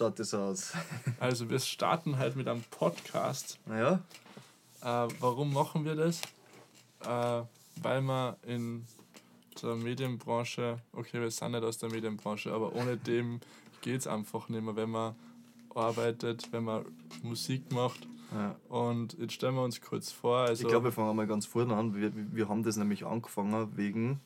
Schaut das aus. Also wir starten halt mit einem Podcast. Ja. Äh, warum machen wir das? Äh, weil wir in der Medienbranche, okay, wir sind nicht aus der Medienbranche, aber ohne dem geht es einfach nicht mehr, wenn man arbeitet, wenn man Musik macht. Ja. Und jetzt stellen wir uns kurz vor. Also, ich glaube, wir fangen mal ganz vorne an. Wir, wir haben das nämlich angefangen wegen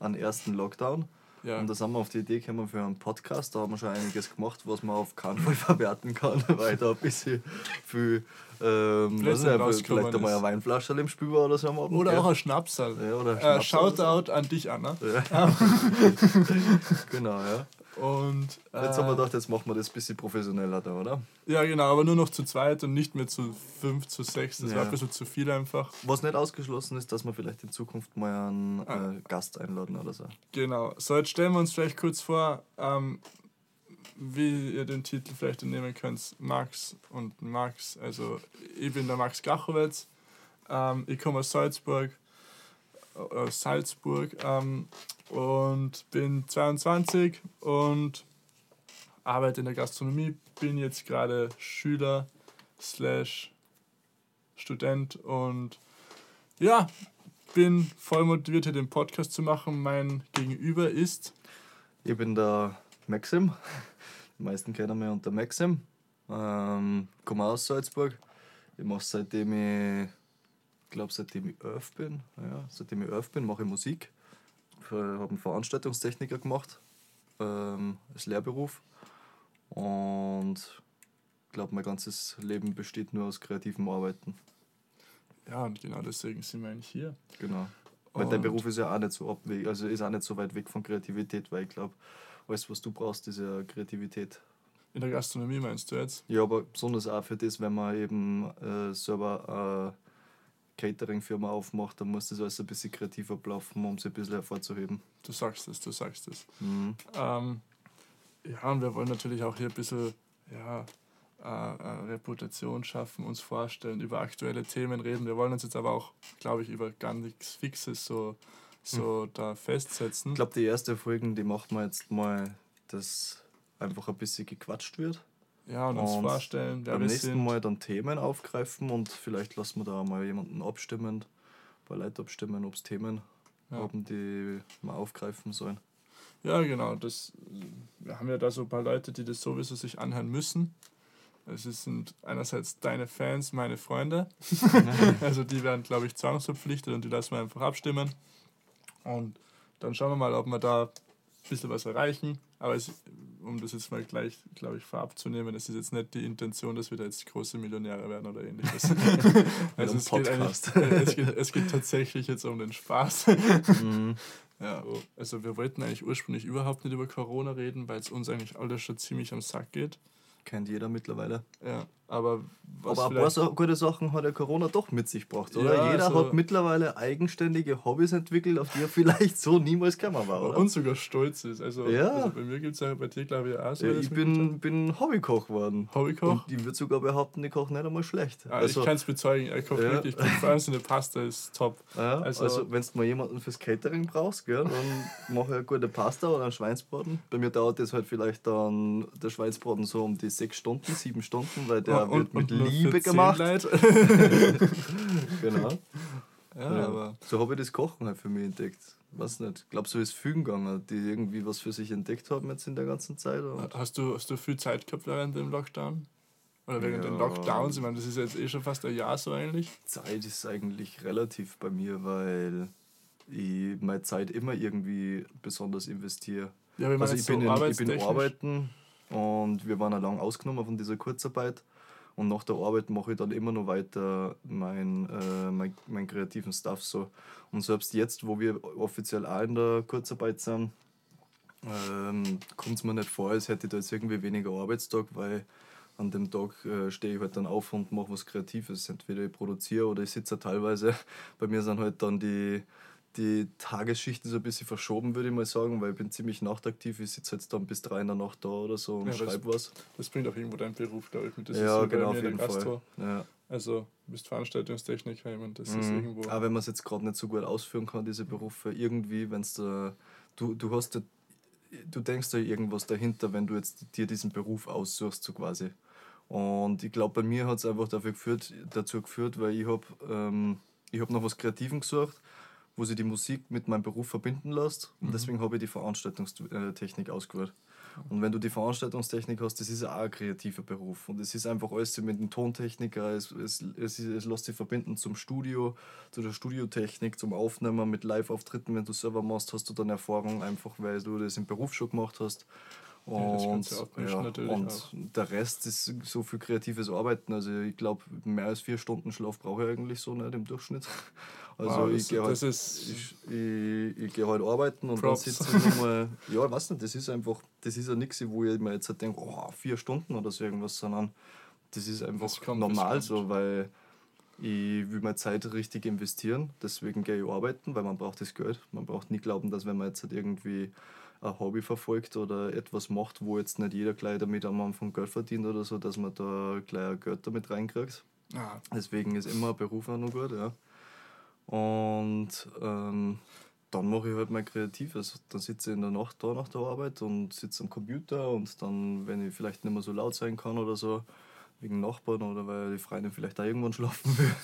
einem ersten Lockdown. Ja. Und da sind wir auf die Idee gekommen für einen Podcast. Da haben wir schon einiges gemacht, was man auf keinen Fall verwerten kann, weil da ein bisschen viel, ähm, Blödsinn nicht, vielleicht einmal eine Weinflasche im Spiel war oder so am Abend. oder gell? auch ein Schnapsal. Ja, oder Äh, Schnaps Shoutout an dich, Anna. Ja. genau, ja. Und äh, Jetzt haben wir gedacht, jetzt machen wir das ein bisschen professioneller da, oder? ja, genau, aber nur noch zu zweit und nicht mehr zu fünf, zu sechs. Das war Ja. ein bisschen zu viel einfach. Was nicht ausgeschlossen ist, dass wir vielleicht in Zukunft mal einen Ah. äh, Gast einladen oder so. Genau. So, jetzt stellen wir uns vielleicht kurz vor, ähm, wie ihr den Titel vielleicht entnehmen könnt. Max und Max. Also, ich bin der Max Gachowitz. Ähm, ich komme aus Salzburg. äh, Salzburg. Ähm, und bin 22 und arbeite in der Gastronomie. Bin jetzt gerade Schüler slash Student und ja, bin voll motiviert, hier den Podcast zu machen. Mein Gegenüber ist. Ich bin der Maxim. Die meisten kennen mich unter Maxim. Ähm, komme aus Salzburg. Ich mache seitdem ich, glaube seitdem ich elf bin, ja, seitdem ich elf bin, mache ich Musik. Ich habe einen Veranstaltungstechniker gemacht ähm, als Lehrberuf. Und ich glaube, mein ganzes Leben besteht nur aus kreativem Arbeiten. Ja, und genau deswegen sind wir eigentlich hier. Genau. Weil dein Und- Beruf ist ja auch nicht so abweg, also ist auch nicht so weit weg von Kreativität, weil ich glaube, alles, was du brauchst, ist ja Kreativität. In der Gastronomie meinst du jetzt? Ja, aber besonders auch für das, wenn man eben äh, selber eine Catering-Firma aufmacht, dann muss das alles ein bisschen kreativ ablaufen, um es ein bisschen hervorzuheben. Du sagst es, du sagst es. Mhm. Ähm, ja, und wir wollen natürlich auch hier ein bisschen ja, äh, äh, Reputation schaffen, uns vorstellen, über aktuelle Themen reden. Wir wollen uns jetzt aber auch, glaube ich, über gar nichts Fixes so, so da festsetzen. Ich glaube, die erste Folge, die machen wir jetzt mal, dass einfach ein bisschen gequatscht wird. Ja, und uns und vorstellen, wer Beim wir nächsten sind. Mal dann Themen aufgreifen und vielleicht lassen wir da mal jemanden abstimmen, ein paar Leute abstimmen, ob es Themen Ja. haben, die wir aufgreifen sollen. Ja, genau. Das, wir haben ja da so ein paar Leute, die das sowieso sich anhören müssen. Es sind einerseits deine Fans, meine Freunde. also die werden, glaube ich, zwangsverpflichtet und die lassen wir einfach abstimmen. Und dann schauen wir mal, ob wir da ein bisschen was erreichen. Aber es, um das jetzt mal gleich, glaube ich, vorab zu nehmen, es ist jetzt nicht die Intention, dass wir da jetzt große Millionäre werden oder ähnliches. also es geht, es, geht, es geht tatsächlich jetzt um den Spaß. Mhm. Ja, also wir wollten eigentlich ursprünglich überhaupt nicht über Corona reden, weil es uns eigentlich alles schon ziemlich am Sack geht. Kennt jeder mittlerweile. Ja, aber was Aber ein paar so gute Sachen hat ja Corona doch mit sich gebracht, oder? Ja, Jeder also- hat mittlerweile eigenständige Hobbys entwickelt, auf die er vielleicht so niemals gekommen war, oder? und sogar stolz ist. Also, Ja. also bei mir gibt es ja, bei dir glaube ich auch so. ja, ich bin, bin Hobbykoch geworden. Hobbykoch. Und ich würde sogar behaupten, ich koche nicht einmal schlecht. Ah, ich kann es bezeugen, ich koche Ja. wirklich. Vor allem so eine Pasta ist top. Ja, Also- also, wenn du mal jemanden fürs Catering brauchst, gell, dann mache ich eine gute Pasta oder einen Schweinsbraten. Bei mir dauert das halt vielleicht dann der Schweinsbraten so um die sechs Stunden, sieben Stunden, weil der wird mit nur für Liebe gemacht. Genau. ja, Ja, aber so habe ich das Kochen halt für mich entdeckt. Weiß nicht. Ich glaube, so ist vielen gegangen, die irgendwie was für sich entdeckt haben jetzt in der ganzen Zeit. Und hast du, hast du viel Zeit gehabt während dem Lockdown? Oder während den Ja. Lockdowns? Ich meine, das ist jetzt eh schon fast ein Jahr so eigentlich. Zeit ist eigentlich relativ bei mir, weil ich meine Zeit immer irgendwie besonders investiere. Ja, Also ich bin, so in, ich bin arbeiten und wir waren ja lang ausgenommen von dieser Kurzarbeit. Und nach der Arbeit mache ich dann immer noch weiter mein, äh, mein, mein kreativen Stuff so. Und selbst jetzt, wo wir offiziell auch in der Kurzarbeit sind, ähm, kommt es mir nicht vor, als hätte ich da jetzt irgendwie weniger Arbeitstag, weil an dem Tag äh, stehe ich halt dann auf und mache was Kreatives. Entweder ich produziere oder ich sitze teilweise. Bei mir sind halt dann die, die Tagesschichten so ein bisschen verschoben, würde ich mal sagen, weil ich bin ziemlich nachtaktiv. Ich sitze jetzt dann bis drei in der Nacht da oder so und Ja, schreibe was. Das bringt auch irgendwo deinen Beruf, glaube ich, mit. Das ja, ist so bei genau, mir auf jeden Fall. Ja. Also, du bist Veranstaltungstechniker, ich meine, das ist Mhm. irgendwo. Auch wenn man es jetzt gerade nicht so gut ausführen kann, diese Berufe, irgendwie, wenn es da. Du, du hast ja du denkst da irgendwas dahinter, wenn du jetzt dir diesen Beruf aussuchst, so quasi. Und ich glaube, bei mir hat es einfach dafür geführt, dazu geführt, weil ich habe ähm, hab noch was Kreativen gesucht, wo sie die Musik mit meinem Beruf verbinden lässt. Und mhm. deswegen habe ich die Veranstaltungstechnik ausgewählt. Und wenn du die Veranstaltungstechnik hast, das ist auch ein kreativer Beruf. Und es ist einfach alles mit dem Tontechniker, es, es, es, es lässt sich verbinden zum Studio, zu der Studiotechnik, zum Aufnehmen mit Live-Auftritten. Wenn du selber machst, hast du dann Erfahrung, einfach weil du das im Beruf schon gemacht hast. Und, ja, ja, und auch. der Rest ist so viel kreatives Arbeiten. Also ich glaube, mehr als vier Stunden Schlaf brauche ich eigentlich so nicht im Durchschnitt. Also wow, ich gehe halt, ich, ich, ich geh halt arbeiten und Props. dann sitze ich nochmal. Ja, ich weiß nicht, das ist einfach, das ist ja nichts, wo ich mir jetzt halt denke, oh, vier Stunden oder so irgendwas, sondern das ist einfach das normal so, weil ich will meine Zeit richtig investieren. Deswegen gehe ich arbeiten, weil man braucht das Geld. Man braucht nie glauben, dass wenn man jetzt halt irgendwie ein Hobby verfolgt oder etwas macht, wo jetzt nicht jeder gleich damit am Anfang Geld verdient oder so, dass man da gleich Geld damit reinkriegt. Ah. Deswegen ist immer ein Beruf auch noch gut, ja. Und ähm, dann mache ich halt mein Kreatives. Dann sitze ich in der Nacht da nach der Arbeit und sitze am Computer und dann, wenn ich vielleicht nicht mehr so laut sein kann oder so, wegen Nachbarn oder weil die Freundin vielleicht auch irgendwann schlafen will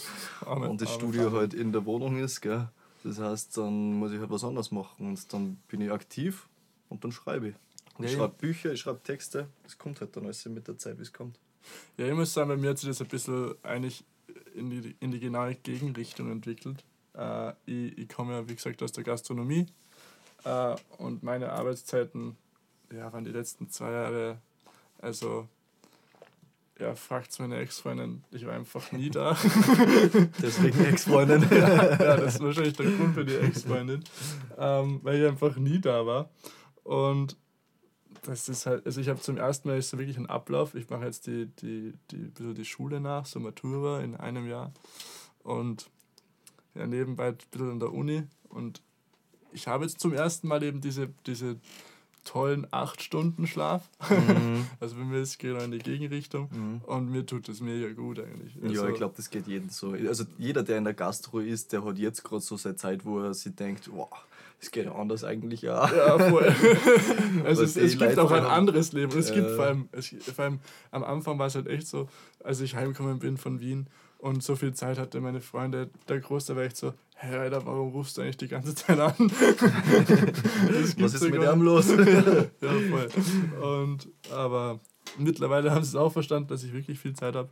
Amen, und das Amen, Studio Amen. halt in der Wohnung ist, gell. Das heißt, dann muss ich halt was anderes machen und dann bin ich aktiv und dann schreibe ich. Ja, ich schreibe Bücher, ich schreibe Texte. Das kommt halt dann alles mit der Zeit, wie es kommt. Ja, ich muss sagen, bei mir hat sich das ein bisschen eigentlich in die, in die genaue Gegenrichtung entwickelt. Äh, ich, ich komme ja, wie gesagt, aus der Gastronomie äh, und meine Arbeitszeiten ja, waren die letzten zwei Jahre, also ja, fragt meine Ex-Freundin, ich war einfach nie da. Deswegen Ex-Freundin. ja, ja, das ist wahrscheinlich der Grund für die Ex-Freundin, ähm, weil ich einfach nie da war. Und das ist halt, also ich habe zum ersten Mal so wirklich einen Ablauf. Ich mache jetzt die, die, die, die Schule nach, so Matura in einem Jahr. Und ja, nebenbei ein bisschen in der Uni. Und ich habe jetzt zum ersten Mal eben diese, diese tollen acht Stunden Schlaf. Mhm. Also bei mir ist es genau in die Gegenrichtung mhm. und mir tut das mega gut eigentlich. Also ja, ich glaube, das geht jedem so. Also jeder, der in der Gastro ist, der hat jetzt gerade so seine Zeit, wo er sich denkt, wow, es geht anders eigentlich auch. Ja, voll. also es, es gibt auch ein anderes Leben. Es gibt vor allem, es, vor allem am Anfang war es halt echt so, als ich heimgekommen bin von Wien und so viel Zeit hatte meine Freunde, der Große war echt so, hey Alter, warum rufst du eigentlich die ganze Zeit an? Was ist mit dem los? ja, voll. Und, aber mittlerweile haben sie es auch verstanden, dass ich wirklich viel Zeit habe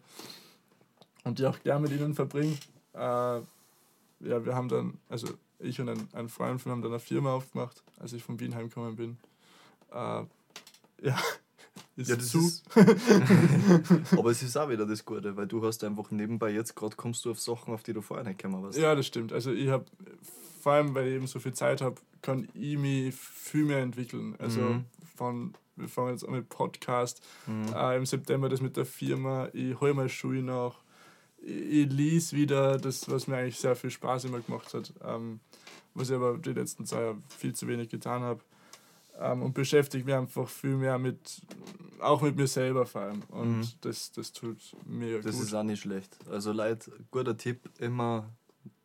und die auch gern mit ihnen verbringe. Äh, ja, wir haben dann, also ich und ein, ein Freund von mir haben dann eine Firma aufgemacht, als ich von Wien heimgekommen bin. Äh, ja, ist ja, das zu. Ist aber es ist auch wieder das Gute, weil du hast einfach nebenbei jetzt gerade kommst du auf Sachen, auf die du vorher nicht gekommen warst. Ja, das stimmt. Also ich habe, vor allem weil ich eben so viel Zeit habe, kann ich mich viel mehr entwickeln. Also mhm. von, wir fangen jetzt an mit Podcast, mhm. äh, im September das mit der Firma, ich hole mal Schuhe nach ich lese wieder das, was mir eigentlich sehr viel Spaß immer gemacht hat, ähm, was ich aber die letzten zwei Jahre viel zu wenig getan habe. Ähm, und beschäftige mich einfach viel mehr mit, auch mit mir selber vor allem. Und mhm. das, das tut mir Das gut. ist auch nicht schlecht. Also Leute, guter Tipp, immer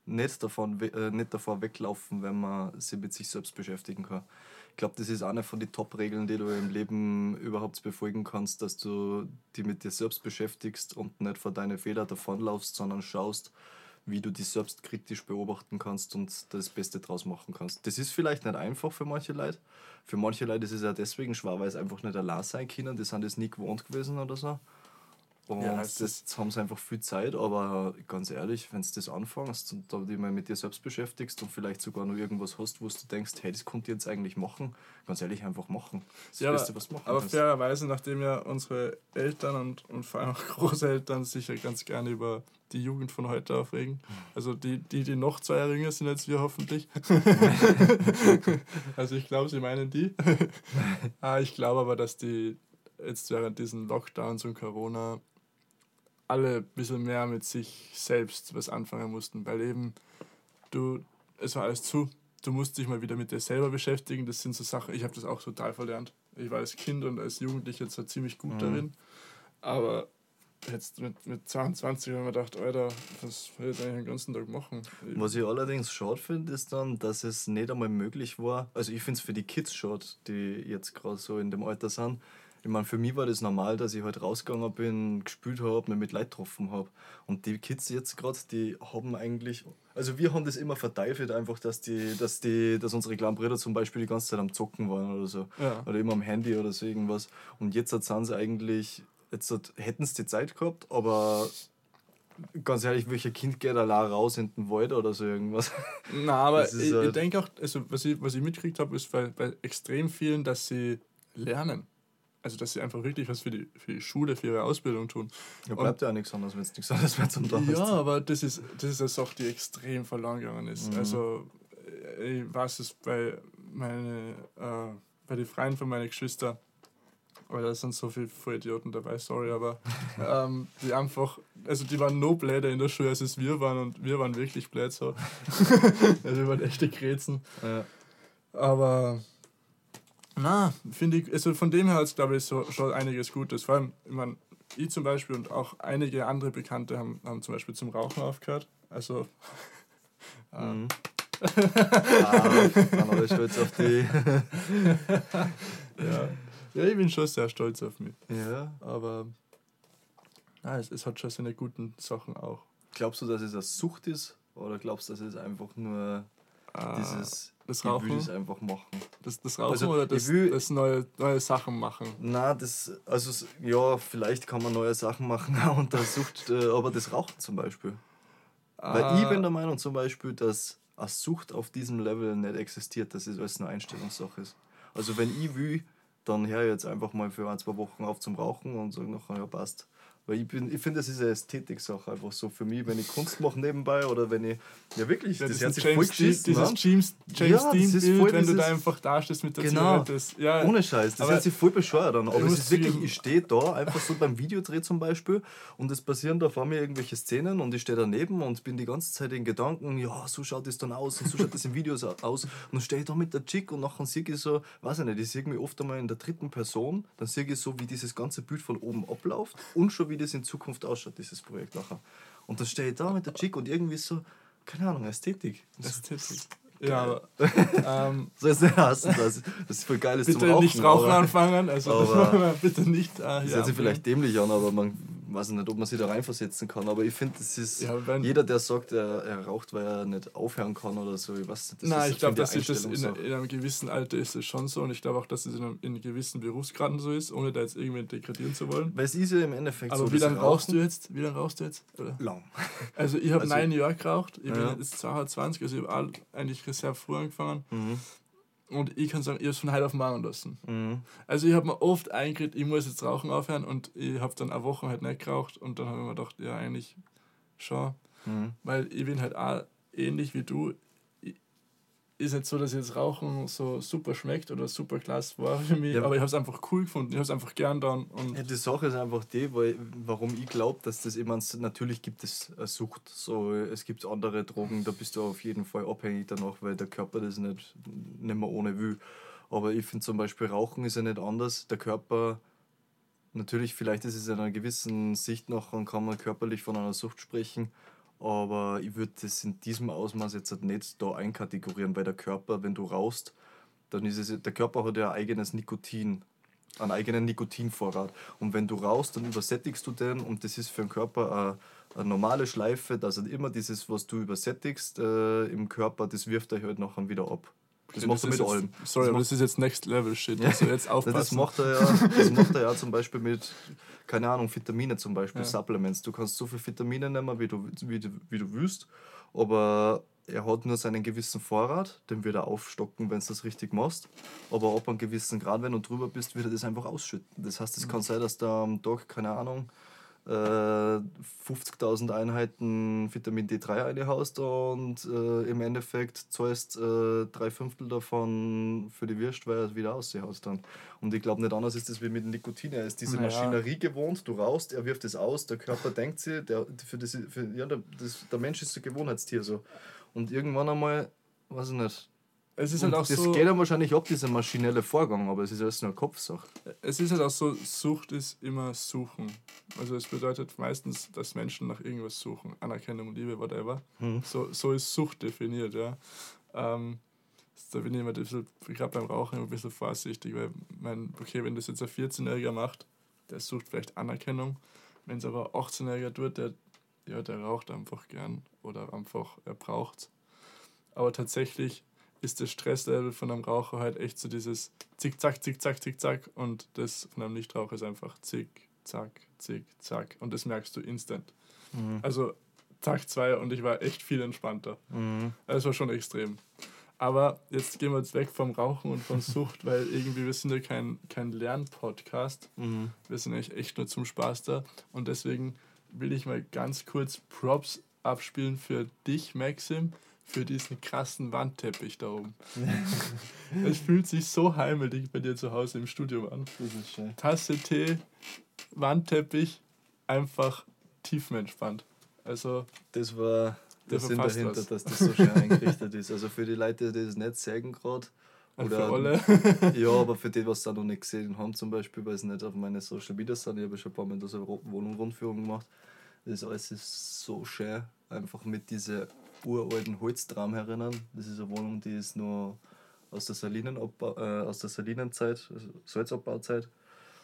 nicht, davon, äh, nicht davor weglaufen, wenn man sich mit sich selbst beschäftigen kann ich glaube, das ist eine von den Top-Regeln, die du im Leben überhaupt befolgen kannst, dass du dich mit dir selbst beschäftigst und nicht vor deine Fehler davonlaufst, sondern schaust, wie du dich selbst kritisch beobachten kannst und das Beste draus machen kannst. Das ist vielleicht nicht einfach für manche Leute. Für manche Leute ist es ja deswegen schwer, weil es einfach nicht allein sein können. Die sind das nie gewohnt gewesen oder so. Und ja, das, jetzt haben sie einfach viel Zeit, aber ganz ehrlich, wenn du das anfängst und da dich mal mit dir selbst beschäftigst und vielleicht sogar noch irgendwas hast, wo du denkst, hey, das konnte ich jetzt eigentlich machen, ganz ehrlich, einfach machen. Das ja, Beste, was machen Aber kannst. fairerweise, nachdem ja unsere Eltern und, und vor allem auch Großeltern sich ja ganz gerne über die Jugend von heute aufregen, also die, die, die noch zwei jünger sind als wir hoffentlich. also ich glaube, sie meinen die. Ah, ich glaube aber, dass die jetzt während diesen Lockdowns und Corona alle ein bisschen mehr mit sich selbst was anfangen mussten, weil eben du, es war alles zu, du musst dich mal wieder mit dir selber beschäftigen. Das sind so Sachen, ich habe das auch total verlernt. Ich war als Kind und als Jugendlicher zwar ziemlich gut mhm. darin, aber jetzt mit, mit 22 haben wir gedacht, Alter, was soll ich eigentlich den ganzen Tag machen? Was ich allerdings schade finde, ist dann, dass es nicht einmal möglich war. Also ich finde es für die Kids schade, die jetzt gerade so in dem Alter sind. Ich meine, für mich war das normal, dass ich halt rausgegangen bin, gespielt habe, mich mit Leuten getroffen habe. Und die Kids jetzt gerade, die haben eigentlich. Also wir haben das immer verteufelt, einfach, dass die, dass die, dass unsere kleinen Brüder zum Beispiel die ganze Zeit am Zocken waren oder so. Ja. Oder immer am Handy oder so irgendwas. Und jetzt sind sie eigentlich, jetzt hätten sie die Zeit gehabt, aber ganz ehrlich, welcher Kind geht allein raus in den Wald oder so irgendwas? Na, aber ich, ich halt- denke auch, also was ich, was ich mitgekriegt habe, ist bei, bei extrem vielen, dass sie lernen. Also dass sie einfach wirklich was für die, für die Schule, für ihre Ausbildung tun. Da bleibt ja auch nichts anderes, wenn es nichts anderes mehr zum Tag Ja, aber das ist, das ist eine Sache, die extrem verloren gegangen ist. Mhm. Also, äh, ich weiß es bei, meine, äh, bei den Freien von meinen Geschwistern, weil da sind so viele Vollidioten dabei, sorry, aber ähm, die einfach, also die waren no bläder in der Schule, als es wir waren und wir waren wirklich blöd so. also wir waren echte Kräzen. Ja. Aber na, finde ich, also von dem her es, glaube ich, so, schon einiges Gutes. Vor allem, ich meine, ich zum Beispiel und auch einige andere Bekannte haben, haben zum Beispiel zum Rauchen aufgehört. Also, äh, Mhm. ah, dann alle stolz auf die. ja. ja, ich bin schon sehr stolz auf mich. Ja. Aber na, es, es hat schon seine guten Sachen auch. Glaubst du, dass es eine Sucht ist? Oder glaubst du, dass es einfach nur dieses. das Ich will Rauchen? das einfach machen. Das, das Rauchen Also, oder das, will- das neue, neue Sachen machen? Na, das. Also, ja, vielleicht kann man neue Sachen machen auch unter Sucht, äh, aber das Rauchen zum Beispiel. Weil Ah, ich bin der Meinung zum Beispiel, dass eine Sucht auf diesem Level nicht existiert, dass es alles eine Einstellungssache ist. Also wenn ich will, dann höre ich jetzt einfach mal für ein, zwei Wochen auf zum Rauchen und sage nachher, ja passt. Weil ich, bin, ich finde, das ist eine Ästhetik-Sache einfach so für mich, wenn ich Kunst mache nebenbei oder wenn ich, ja wirklich, ja, das sich voll James, geschissen dieses. James, James Ja, das ist voll wenn du da einfach dastehst mit der Genau. Zigarette. Das- Ja, Ohne Scheiß, das hört sich voll bescheuert an. Aber es ist wirklich, ich stehe da, einfach so beim Videodreh zum Beispiel, und es passieren da vor mir irgendwelche Szenen und ich stehe daneben und bin die ganze Zeit in Gedanken, ja, so schaut es dann aus und so schaut das in Videos aus. Und dann stehe ich da mit der Chick und nachher sehe ich so, weiß ich nicht, ich sehe mich oft einmal in der dritten Person, dann sehe ich so, wie dieses ganze Bild von oben abläuft und schon wie das in Zukunft ausschaut, dieses Projekt nachher. Und dann stehe ich da mit der Chick und irgendwie so, keine Ahnung, Ästhetik. Das Ästhetik. Ja, aber ähm, jetzt nicht hassen, dass das ist voll geil ist bitte zum Rauchen. nicht rauchen aber- anfangen. Also das aber- bitte nicht. Äh, Das hier hört sich vielleicht dämlich an, aber man weiß nicht, ob man sich da reinversetzen kann. Aber ich finde, das ist Ja, jeder, der sagt, er, er raucht, weil er nicht aufhören kann oder so. Ich weiß nicht, das Nein, ist, ich glaube, dass ist das in, in einem gewissen Alter ist es schon so und ich glaube auch, dass es in, einem, in gewissen Berufsgraden so ist, ohne da jetzt irgendwie degradieren zu wollen. Weil es ist ja im Endeffekt Aber so, wie das lange rauchst du jetzt? Wie lange rauchst du jetzt? Oder? Lang. Also ich habe Also- neun Jahre geraucht, ich bin Ja. jetzt 22, also ich habe eigentlich sehr früh angefangen Mhm. Und ich kann sagen, ich habe es von heute auf morgen lassen. Mhm. Also ich habe mir oft eingeredet, ich muss jetzt rauchen aufhören und ich habe dann eine Woche halt nicht geraucht und dann habe ich mir gedacht, ja eigentlich schon, Mhm. weil ich bin halt auch ähnlich wie du. Ist nicht so, dass jetzt Rauchen so super schmeckt oder super klasse war für mich, Ja. aber ich habe es einfach cool gefunden, ich habe es einfach gern dann und Ja, die Sache ist einfach die, weil, warum ich glaube, dass das immer, natürlich gibt es eine Sucht. So, es gibt andere Drogen, da bist du auf jeden Fall abhängig danach, weil der Körper das nicht, nicht mehr ohne will. Aber ich finde zum Beispiel, Rauchen ist ja nicht anders. Der Körper, natürlich, vielleicht ist es in einer gewissen Sicht noch, und kann man körperlich von einer Sucht sprechen. Aber ich würde das in diesem Ausmaß jetzt halt nicht da einkategorieren, weil der Körper, wenn du rauchst, dann ist es, der Körper hat ja ein eigenes Nikotin, einen eigenen Nikotinvorrat. Und wenn du rauchst, dann übersättigst du den und das ist für den Körper eine, eine normale Schleife, dass er immer dieses, was du übersättigst äh, im Körper, das wirft er halt nachher wieder ab. Das macht er mit allem. Sorry, das aber das ist jetzt Next Level Shit, also jetzt Ja, aufpassen. das macht er ja, das macht er ja zum Beispiel mit, keine Ahnung, Vitamine zum Beispiel, Ja. Supplements. Du kannst so viel Vitamine nehmen, wie du, wie, du, wie du willst, aber er hat nur seinen gewissen Vorrat, den wird er aufstocken, wenn du das richtig machst. Aber ab einem gewissen Grad, wenn du drüber bist, wird er das einfach ausschütten. Das heißt, es Mhm. kann sein, dass du am Tag, keine Ahnung, äh, 50.000 Einheiten Vitamin D3 reinhaust und äh, im Endeffekt zahlst äh, drei Fünftel davon für die Würst, weil er es wieder aushaust dann. Und ich glaube, nicht anders ist das wie mit Nikotin. Er ist diese Naja. Maschinerie gewohnt, du rauchst, er wirft es aus, der Körper denkt sich, der, für das, für, ja, der, das, der Mensch ist ein Gewohnheitstier so. Und irgendwann einmal, weiß ich nicht, es ist halt auch das so. geht dann wahrscheinlich ab, dieser maschinelle Vorgang, aber es ist alles nur eine Kopfsache. Es ist halt auch so, Sucht ist immer Suchen. Also es bedeutet meistens, dass Menschen nach irgendwas suchen. Anerkennung, Liebe, whatever. Mhm. So, so ist Sucht definiert, ja. Ähm, da bin ich immer ein bisschen, gerade beim Rauchen ein bisschen vorsichtig, weil, mein, okay, wenn das jetzt ein 14-Jähriger macht, der sucht vielleicht Anerkennung. Wenn es aber ein 18-Jähriger tut, der, ja, der raucht einfach gern oder einfach, er braucht Aber tatsächlich ist das Stresslevel von einem Raucher halt echt so dieses Zick-Zack, Zick-Zack, Zick-Zack und das von einem Nichtraucher ist einfach Zick-Zack, Zick-Zack und das merkst du instant. Mhm. Also Tag zwei und ich war echt viel entspannter. Mhm. Das war schon extrem. Aber jetzt gehen wir jetzt weg vom Rauchen und von Sucht, weil irgendwie wir sind ja kein, kein Lernpodcast. Mhm. Wir sind eigentlich echt nur zum Spaß da. Und deswegen will ich mal ganz kurz Props abspielen für dich, Maxim, für diesen krassen Wandteppich da oben. es fühlt sich so heimelig bei dir zu Hause im Studio an. Das ist schön. Tasse Tee, Wandteppich, einfach tiefenentspannt. Also, Das war der Sinn dahinter, was. dass das so schön eingerichtet ist. Also für die Leute, die das nicht sagen gerade. Oder alle. ja, aber für die, was da noch nicht gesehen haben, zum Beispiel, weil sie nicht auf meine Social Media sind, ich habe schon ein paar Mal so eine Wohnung-Rundführung gemacht. Das alles ist so schön, einfach mit diesen uralten Holztraum herinnen. Das ist eine Wohnung, die ist nur aus der, Salinenabbau, äh, aus der Salinenzeit, also Salzabbauzeit.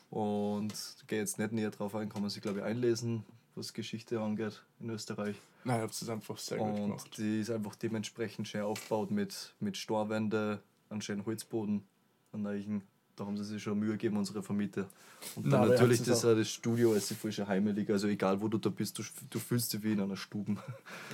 Und ich gehe jetzt nicht näher drauf ein, kann man sich glaube ich einlesen, was Geschichte angeht in Österreich. Nein, ihr habt es einfach sehr gut Und gemacht. die ist einfach dementsprechend schön aufgebaut mit, mit Storwände, einen schönen Holzboden, an Eichen. Da haben sie sich schon Mühe gegeben, unsere Vermieter. Und dann ihr natürlich das, auch das Studio, es ist voll schon heimelig. Also egal wo du da bist, du, du fühlst dich wie in einer Stube.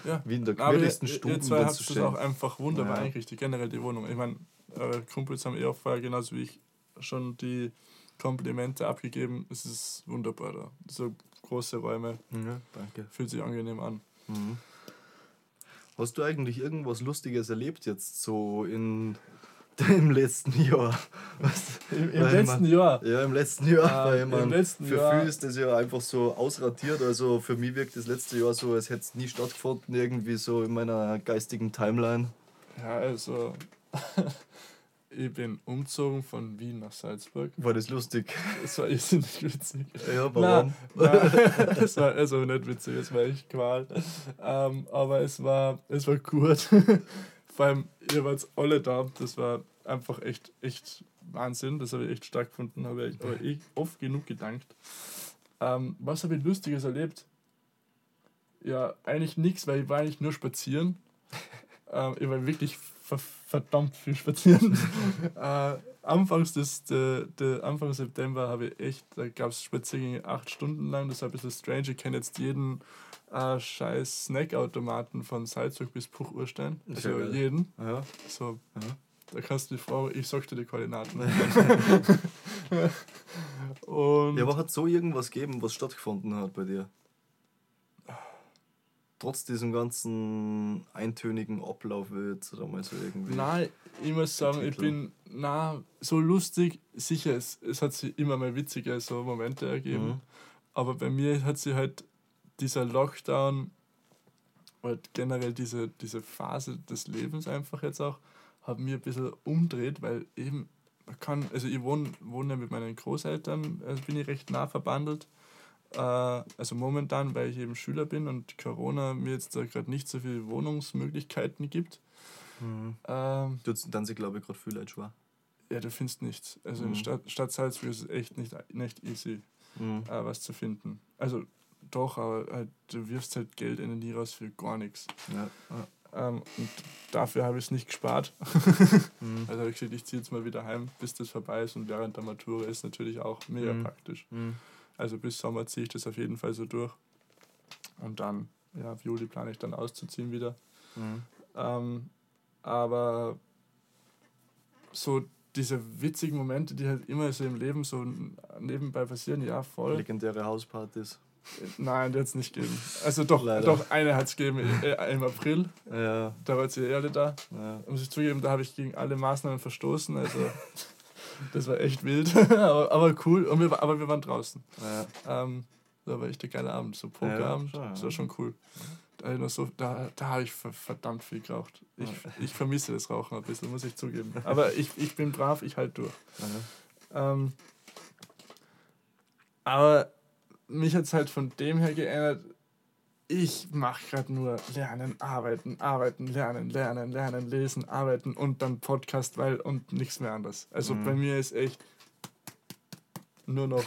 Ja. Wie in der ihr Stube. ihr zwei habt das auch einfach wunderbar Ja. eingerichtet, generell die Wohnung. Ich meine, eure Kumpels haben eh auch vorher genauso wie ich schon die Komplimente abgegeben. Es ist wunderbar da. So große Räume, Ja, danke. fühlt sich angenehm an. Mhm. Hast du eigentlich irgendwas Lustiges erlebt jetzt so in, im letzten Jahr? Was, Im, Weil man- Jahr. Ja, im letzten Jahr, Ah, weil im man letzten für Jahr- viele ist das ja einfach so ausratiert. Also für mich wirkt das letzte Jahr so, als hätte es nie stattgefunden, irgendwie so in meiner geistigen Timeline. Ja, also ich bin umgezogen von Wien nach Salzburg. War das lustig? Es war irrsinnig witzig. Ja, warum? Nein, nein, es war also nicht witzig, es war echt Qual. Ähm, aber es war, es war gut. Vor allem, ihr wart alle da. Das war einfach echt, echt Wahnsinn. Das habe ich echt stark gefunden. Habe ich aber ich oft genug gedankt. Ähm, was habe ich Lustiges erlebt? Ja, eigentlich nichts, weil ich war eigentlich nur spazieren. ähm, ich war wirklich ver verdammt viel spazieren. äh, anfangs, des, de, de, Anfang September habe ich echt, da gab es Spaziergänge acht Stunden lang. War ein bisschen strange. Ich kenne jetzt jeden äh, scheiß Snackautomaten von Salzburg bis Puchurstein. Ist ja Also geil. jeden. Ja. So, Ja. da kannst du die Frau, ich sag dir die Koordinaten. Und ja, aber hat so irgendwas gegeben, was stattgefunden hat bei dir? Trotz diesem ganzen eintönigen Ablauf jetzt oder mal so irgendwie. Nein, ich muss sagen, ich bin na so lustig. Sicher, es, es hat sich immer mal witzige so Momente ergeben. Mhm. Aber bei mir hat sich halt dieser Lockdown oder generell diese, diese Phase des Lebens einfach jetzt auch, hat mir ein bisschen umdreht, weil eben man kann, also ich wohne, wohne ja mit meinen Großeltern, also bin ich recht nah verbandelt. Äh, also momentan, weil ich eben Schüler bin und Corona mir jetzt da gerade nicht so viele Wohnungsmöglichkeiten gibt. Mhm. Ähm, Tut dann sie, glaube ich, gerade viel Leute schwer. ja, du findest nichts. Also in Mhm. Stadt, Stadt Salzburg ist es echt nicht, nicht easy, Mhm. äh, was zu finden. Also doch, aber halt, du wirfst halt Geld in den nie raus für gar nichts. Ja. Ähm, und dafür habe ich es nicht gespart. Mhm. Also habe ich gesagt, ich ziehe jetzt mal wieder heim, bis das vorbei ist. Und während der Matura ist natürlich auch mega Mhm. praktisch. Also bis Sommer ziehe ich das auf jeden Fall so durch. Und dann, ja, ab Juli plane ich dann auszuziehen wieder. Mhm. Ähm, aber so diese witzigen Momente, die halt immer so im Leben so nebenbei passieren, ja, voll. Legendäre Hauspartys. Nein, die hat es nicht gegeben. Also doch, Leider. doch eine hat es gegeben äh, im April. Ja, Da war sie alle da. ja. Muss ich zugeben, da habe ich gegen alle Maßnahmen verstoßen. Also das war echt wild. aber, aber cool. Und wir, aber wir waren draußen. ja. Ähm, das war echt ein geiler Abend. So Pokerabend. ja. Das war schon cool. So, da da habe ich verdammt viel geraucht. Ich, ich vermisse das Rauchen ein bisschen, muss ich zugeben. Aber ich, ich bin brav, ich halte durch. Ähm, aber mich hat es halt von dem her geändert, ich mache gerade nur lernen, arbeiten, arbeiten, lernen, lernen, lernen, lesen, arbeiten und dann Podcast, weil und nichts mehr anderes. Also mhm. bei mir ist echt nur noch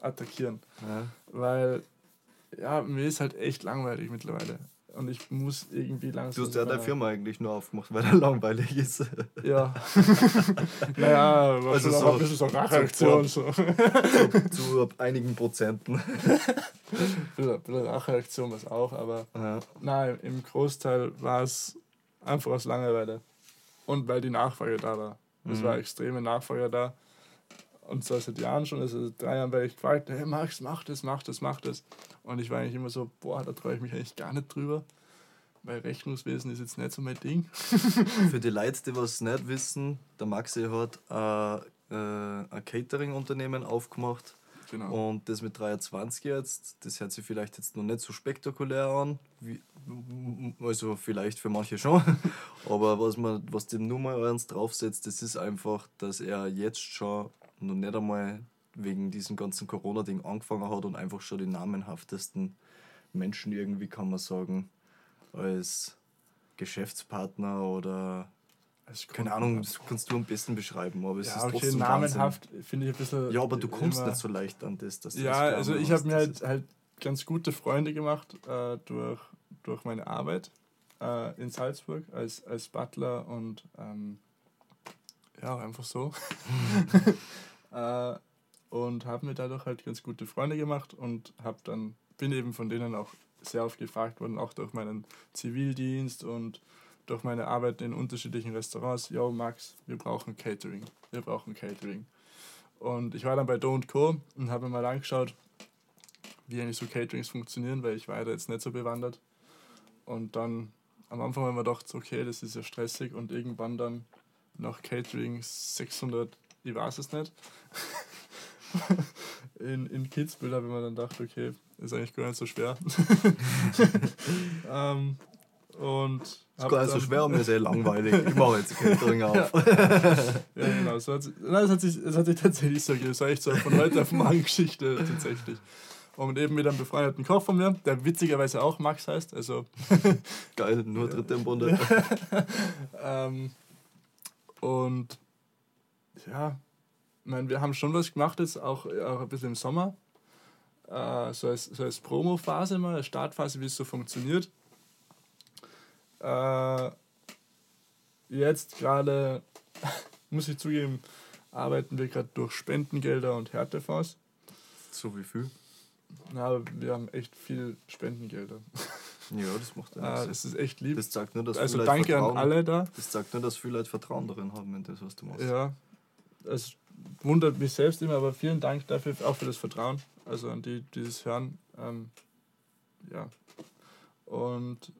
attackieren. Ja. Weil ja, mir ist halt echt langweilig mittlerweile. Und ich muss irgendwie langsam. Du hast ja deine Firma eigentlich nur aufgemacht, weil er langweilig ist. Ja. naja, was also so, ein bisschen so Racheaktion. So, zu, einigen Prozenten. ein bisschen Racheaktion war es auch, aber ja. nein, im Großteil war es einfach aus Langeweile. Und weil die Nachfrage da war. Es mhm. war extreme Nachfrage da. Und zwar seit Jahren schon, also drei Jahren werde ich gefragt, hey Max, mach das, mach das, mach das. Und ich war eigentlich immer so, boah, da traue ich mich eigentlich gar nicht drüber, weil Rechnungswesen ist jetzt nicht so mein Ding. Für die Leute, die was nicht wissen, der Maxi hat äh, äh, ein Catering-Unternehmen aufgemacht. Genau. Und das mit 23 jetzt, das hört sich vielleicht jetzt noch nicht so spektakulär an, wie, also vielleicht für manche schon, aber was man, was dem Nummer eins draufsetzt, das ist einfach, dass er jetzt schon noch nicht einmal wegen diesem ganzen Corona-Ding angefangen hat und einfach schon die namenhaftesten Menschen irgendwie, kann man sagen, als Geschäftspartner oder keine Ahnung, das kannst du am besten beschreiben, aber es ja, ist okay, trotzdem namenhaft finde ich ein bisschen. Ja, aber du kommst nicht so leicht an das. Dass ja, das also ich habe mir halt, halt ganz gute Freunde gemacht äh, durch, durch meine Arbeit äh, in Salzburg als, als Butler und ähm, ja, einfach so. äh, und habe mir dadurch halt ganz gute Freunde gemacht und habe dann bin eben von denen auch sehr oft gefragt worden, auch durch meinen Zivildienst und durch meine Arbeit in unterschiedlichen Restaurants. Yo, Max, wir brauchen Catering. Wir brauchen Catering. Und ich war dann bei Do Co. und habe mir mal angeschaut, wie eigentlich so Caterings funktionieren, weil ich war da jetzt nicht so bewandert. Und dann am Anfang haben wir gedacht, okay, das ist ja stressig und irgendwann dann nach Catering 600, ich weiß es nicht, in, in habe ich mir dann gedacht, okay, ist eigentlich gar nicht so schwer. ähm, und ist gar nicht so schwer und mir sehr langweilig. Ich mache jetzt Catering auf. ja, genau. So hat, nein, es, hat sich, es hat sich tatsächlich so gegeben. Es war echt so von heute auf morgen Geschichte tatsächlich. Und eben mit einem befreundeten Koch von mir, der witzigerweise auch Max heißt. Also Geil, nur Dritte im Bunde. ähm, und ja, ich meine, wir haben schon was gemacht jetzt, auch, auch ein bisschen im Sommer. Äh, so als, so als Promo-Phase mal, als Startphase, wie es so funktioniert. Äh, jetzt gerade, muss ich zugeben, arbeiten wir gerade durch Spendengelder und Härtefonds. So wie viel? Na, wir haben echt viel Spendengelder. Ja, das macht ja ah, Das ist echt lieb. Das sagt nur, dass also danke Vertrauen, an alle da. Das sagt nur, dass viele Leute Vertrauen darin haben, in das, was du machst. Ja, es wundert mich selbst immer, aber vielen Dank dafür, auch für das Vertrauen, also an die, die das hören. Ähm, ja. Und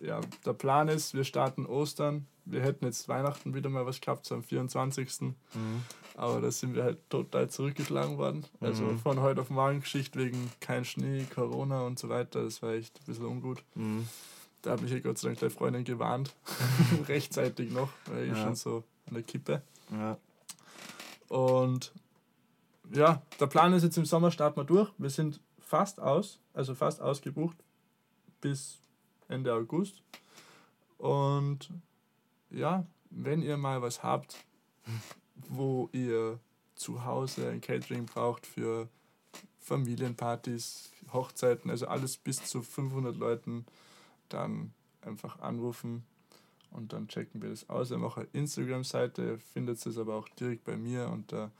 ja, der Plan ist, wir starten Ostern. Wir hätten jetzt Weihnachten wieder mal was gehabt, so am 24. Mhm. Aber da sind wir halt total zurückgeschlagen worden. Also mhm. von heute auf morgen Geschichte wegen kein Schnee, Corona und so weiter. Das war echt ein bisschen ungut. Mhm. Da hat mich ja Gott sei Dank deine Freundin gewarnt. Rechtzeitig noch, weil ich ja. schon so an der Kippe. Ja. Und ja, der Plan ist jetzt im Sommer starten wir durch. Wir sind fast aus, also fast ausgebucht bis Ende August. Und ja, wenn ihr mal was habt, wo ihr zu Hause ein Catering braucht für Familienpartys, Hochzeiten, also alles bis zu 500 Leuten, dann einfach anrufen und dann checken wir das aus. Wir haben auch eine Instagram-Seite, ihr findet es aber auch direkt bei mir unter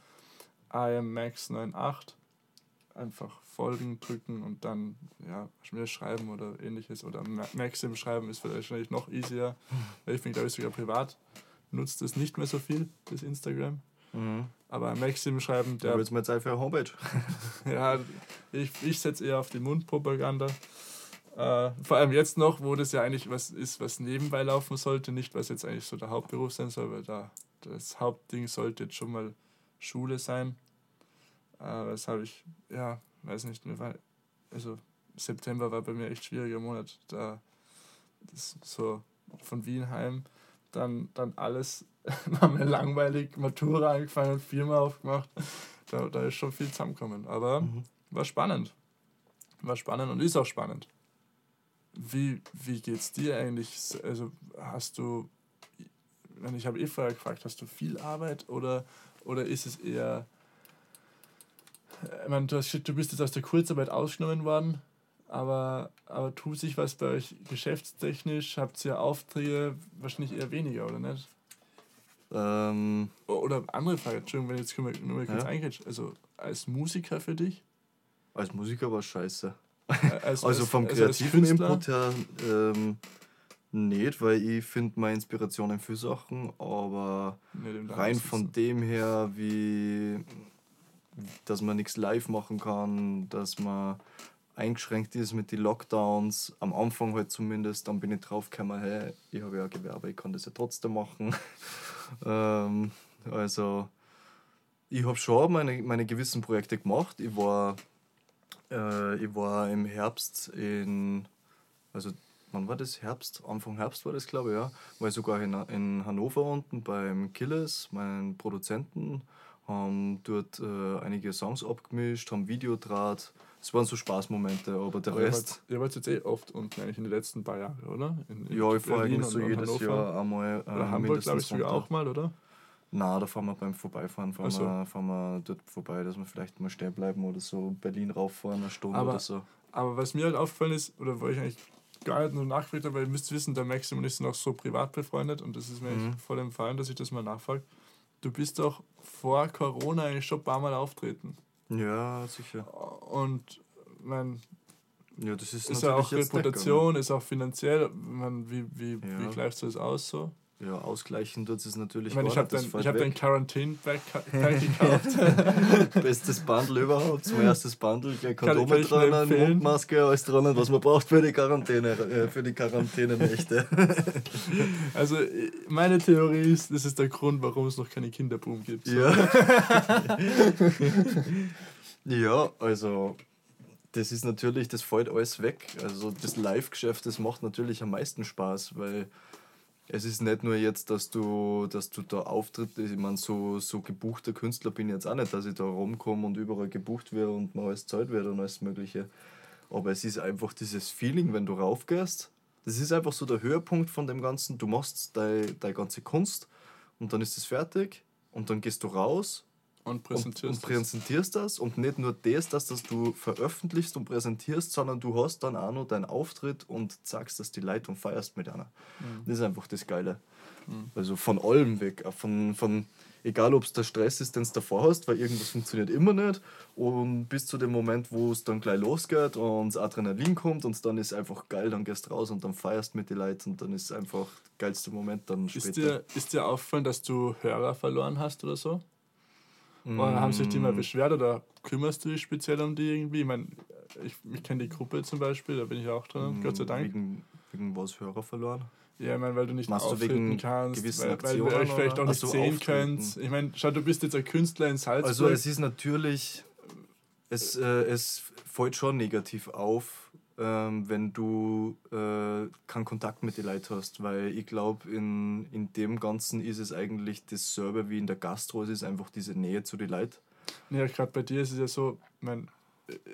immax98. Einfach folgen drücken und dann ja, mir schreiben oder ähnliches. Oder Maxim schreiben ist wahrscheinlich noch easier, weil ich bin, glaube ich, sogar privat. Nutzt es nicht mehr so viel, das Instagram. Mhm. Aber Maxim schreiben, der. jetzt mal Zeit für eine Homepage. ja, ich, ich setze eher auf die Mundpropaganda. Äh, vor allem jetzt noch, wo das ja eigentlich was ist, was nebenbei laufen sollte, nicht was jetzt eigentlich so der Hauptberuf sein soll, weil da das Hauptding sollte jetzt schon mal Schule sein. Äh, das habe ich, ja, weiß nicht mehr, weil, also September war bei mir echt schwieriger Monat. Da das so von Wien heim, dann, dann alles war mir langweilig, Matura angefangen, Firma aufgemacht. Da, da ist schon viel zusammengekommen. Aber mhm. war spannend. War spannend und ist auch spannend. Wie, wie geht's dir eigentlich? Also hast du, ich habe eh vorher gefragt, hast du viel Arbeit oder, oder ist es eher, ich meine, du, hast, du bist jetzt aus der Kurzarbeit ausgenommen worden, aber, aber tut sich was bei euch geschäftstechnisch? Habt ihr Aufträge? Wahrscheinlich eher weniger, oder nicht? Ähm, oder andere Frage, Entschuldigung, wenn jetzt nur mal kurz ja. Also als Musiker für dich? Als Musiker war es scheiße. Als, also vom also kreativen Input her ähm, nicht, weil ich finde meine Inspiration in vielen Sachen, aber rein von dem her, wie dass man nichts live machen kann, dass man eingeschränkt ist mit den Lockdowns, am Anfang halt zumindest, dann bin ich draufgekommen, hey, ich habe ja ein Gewerbe, ich kann das ja trotzdem machen. ähm, also ich habe schon meine, meine gewissen Projekte gemacht. Ich war äh, ich war im Herbst in, also wann war das? Herbst, Anfang Herbst war das, glaube ich, ja. War ich sogar in, in Hannover unten beim Killes, meinen Produzenten, haben dort äh, einige Songs abgemischt, haben Videodraht. Es waren so Spaßmomente, aber der aber Rest. Ihr wart jetzt eh oft unten eigentlich in den letzten paar Jahren, oder? In, in ja, ich fahre eigentlich so jedes Hannover. Jahr einmal. Äh, oder Hamburg, glaube ich, sogar auch mal, oder? Na, da fahren wir beim Vorbeifahren, fahren, so. wir, fahren wir dort vorbei, dass wir vielleicht mal stehen bleiben oder so Berlin rauffahren, eine Stunde aber, oder so. Aber was mir halt aufgefallen ist, oder wo ich eigentlich gar nicht nur nachgefragt habe, weil ihr müsst wissen, der Max und ich sind auch so privat befreundet und das ist mir mhm. voll empfallen, dass ich das mal nachfrage. Du bist doch vor Corona eigentlich schon ein paar Mal auftreten. Ja, sicher. Und mein, ja, das ist, ist ja auch Reputation, ist auch finanziell. Man, wie wie, ja. wie gleichst du das aus so? Ja, ausgleichen tut es natürlich ich meine, ich habe den, hab den Quarantine-Bag gekauft. Bestes Bundle überhaupt. Zum erstes Bundle, gleich Kondome dran, Mundmaske, alles dran, was man braucht für die Quarantäne, äh, für die Quarantänenächte. also meine Theorie ist, das ist der Grund, warum es noch keine Kinderboom gibt. So. Ja. ja, also das ist natürlich, das fällt alles weg. Also das Live-Geschäft, das macht natürlich am meisten Spaß, weil es ist nicht nur jetzt, dass du, dass du da auftritt, ich meine, so, so gebuchter Künstler bin ich jetzt auch nicht, dass ich da rumkomme und überall gebucht werde und mir alles zahlt wird und alles Mögliche. Aber es ist einfach dieses Feeling, wenn du raufgehst. Das ist einfach so der Höhepunkt von dem Ganzen. Du machst deine, deine ganze Kunst und dann ist es fertig und dann gehst du raus und präsentierst, und, und präsentierst das. Und nicht nur das, dass das du veröffentlichst und präsentierst, sondern du hast dann auch noch deinen Auftritt und sagst dass die Leitung feierst mit einer. Mhm. Das ist einfach das Geile. Mhm. Also von allem weg. Von, von, egal ob es der Stress ist, den du davor hast, weil irgendwas funktioniert immer nicht. Und bis zu dem Moment, wo es dann gleich losgeht und das Adrenalin kommt und dann ist einfach geil, dann gehst du raus und dann feierst mit den Leuten und dann ist einfach der geilste Moment dann später. Ist dir, ist dir aufgefallen, dass du Hörer verloren hast oder so? Mm. Oder haben sich die mal beschwert oder kümmerst du dich speziell um die irgendwie? Ich meine, ich, ich kenne die Gruppe zum Beispiel, da bin ich auch drin, mm, Gott sei Dank. Wegen, wegen was Hörer verloren? Ja, ich meine, weil du nicht Machst auftreten kannst, weil, weil ihr euch vielleicht auch nicht so, sehen auftreten. könnt. Ich meine, schau, du bist jetzt ein Künstler in Salzburg. Also es ist natürlich, es, äh, es fällt schon negativ auf, ähm, wenn du äh, keinen Kontakt mit den Leuten hast, weil ich glaube, in, in dem Ganzen ist es eigentlich dasselbe wie in der Gastro, es ist einfach diese Nähe zu den Leuten. Ja, gerade bei dir ist es ja so, mein,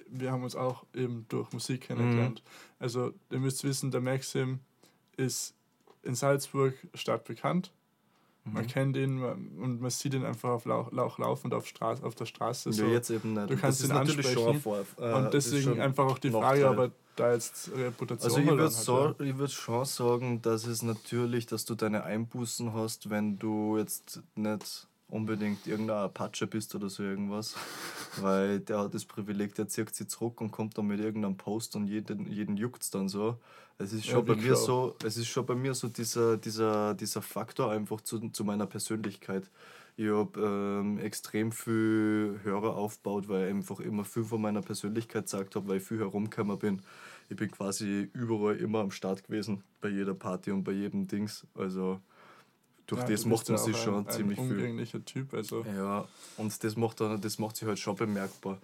wir haben uns auch eben durch Musik kennengelernt. Mhm. Also, ihr müsst wissen, der Maxim ist in Salzburg stadtbekannt. Man mhm. kennt ihn und man sieht ihn einfach auf Lauch, Lauch laufend auf, Straß, auf der Straße. So. Ja, jetzt eben nicht. Du kannst das ihn ansprechen. Vor, äh, und deswegen einfach auch die Frage, ob er da jetzt Reputation Also ich würde so, ja. würd schon sagen, dass es natürlich, dass du deine Einbußen hast, wenn du jetzt nicht unbedingt irgendein Apache bist oder so irgendwas, weil der hat das Privileg, der zieht sich zurück und kommt dann mit irgendeinem Post und jeden, jeden juckt es dann so. Es ist schon ja, bei mir so, es ist schon bei mir so dieser, dieser, dieser Faktor einfach zu, zu meiner Persönlichkeit. Ich habe ähm, extrem viel Hörer aufgebaut, weil ich einfach immer viel von meiner Persönlichkeit gesagt habe, weil ich viel herumgekommen bin. Ich bin quasi überall immer am Start gewesen, bei jeder Party und bei jedem Dings. Also durch ja, das macht man sich schon ein, ziemlich ein umgänglicher Typ. Also. Ja, und das macht, das macht sich halt schon bemerkbar,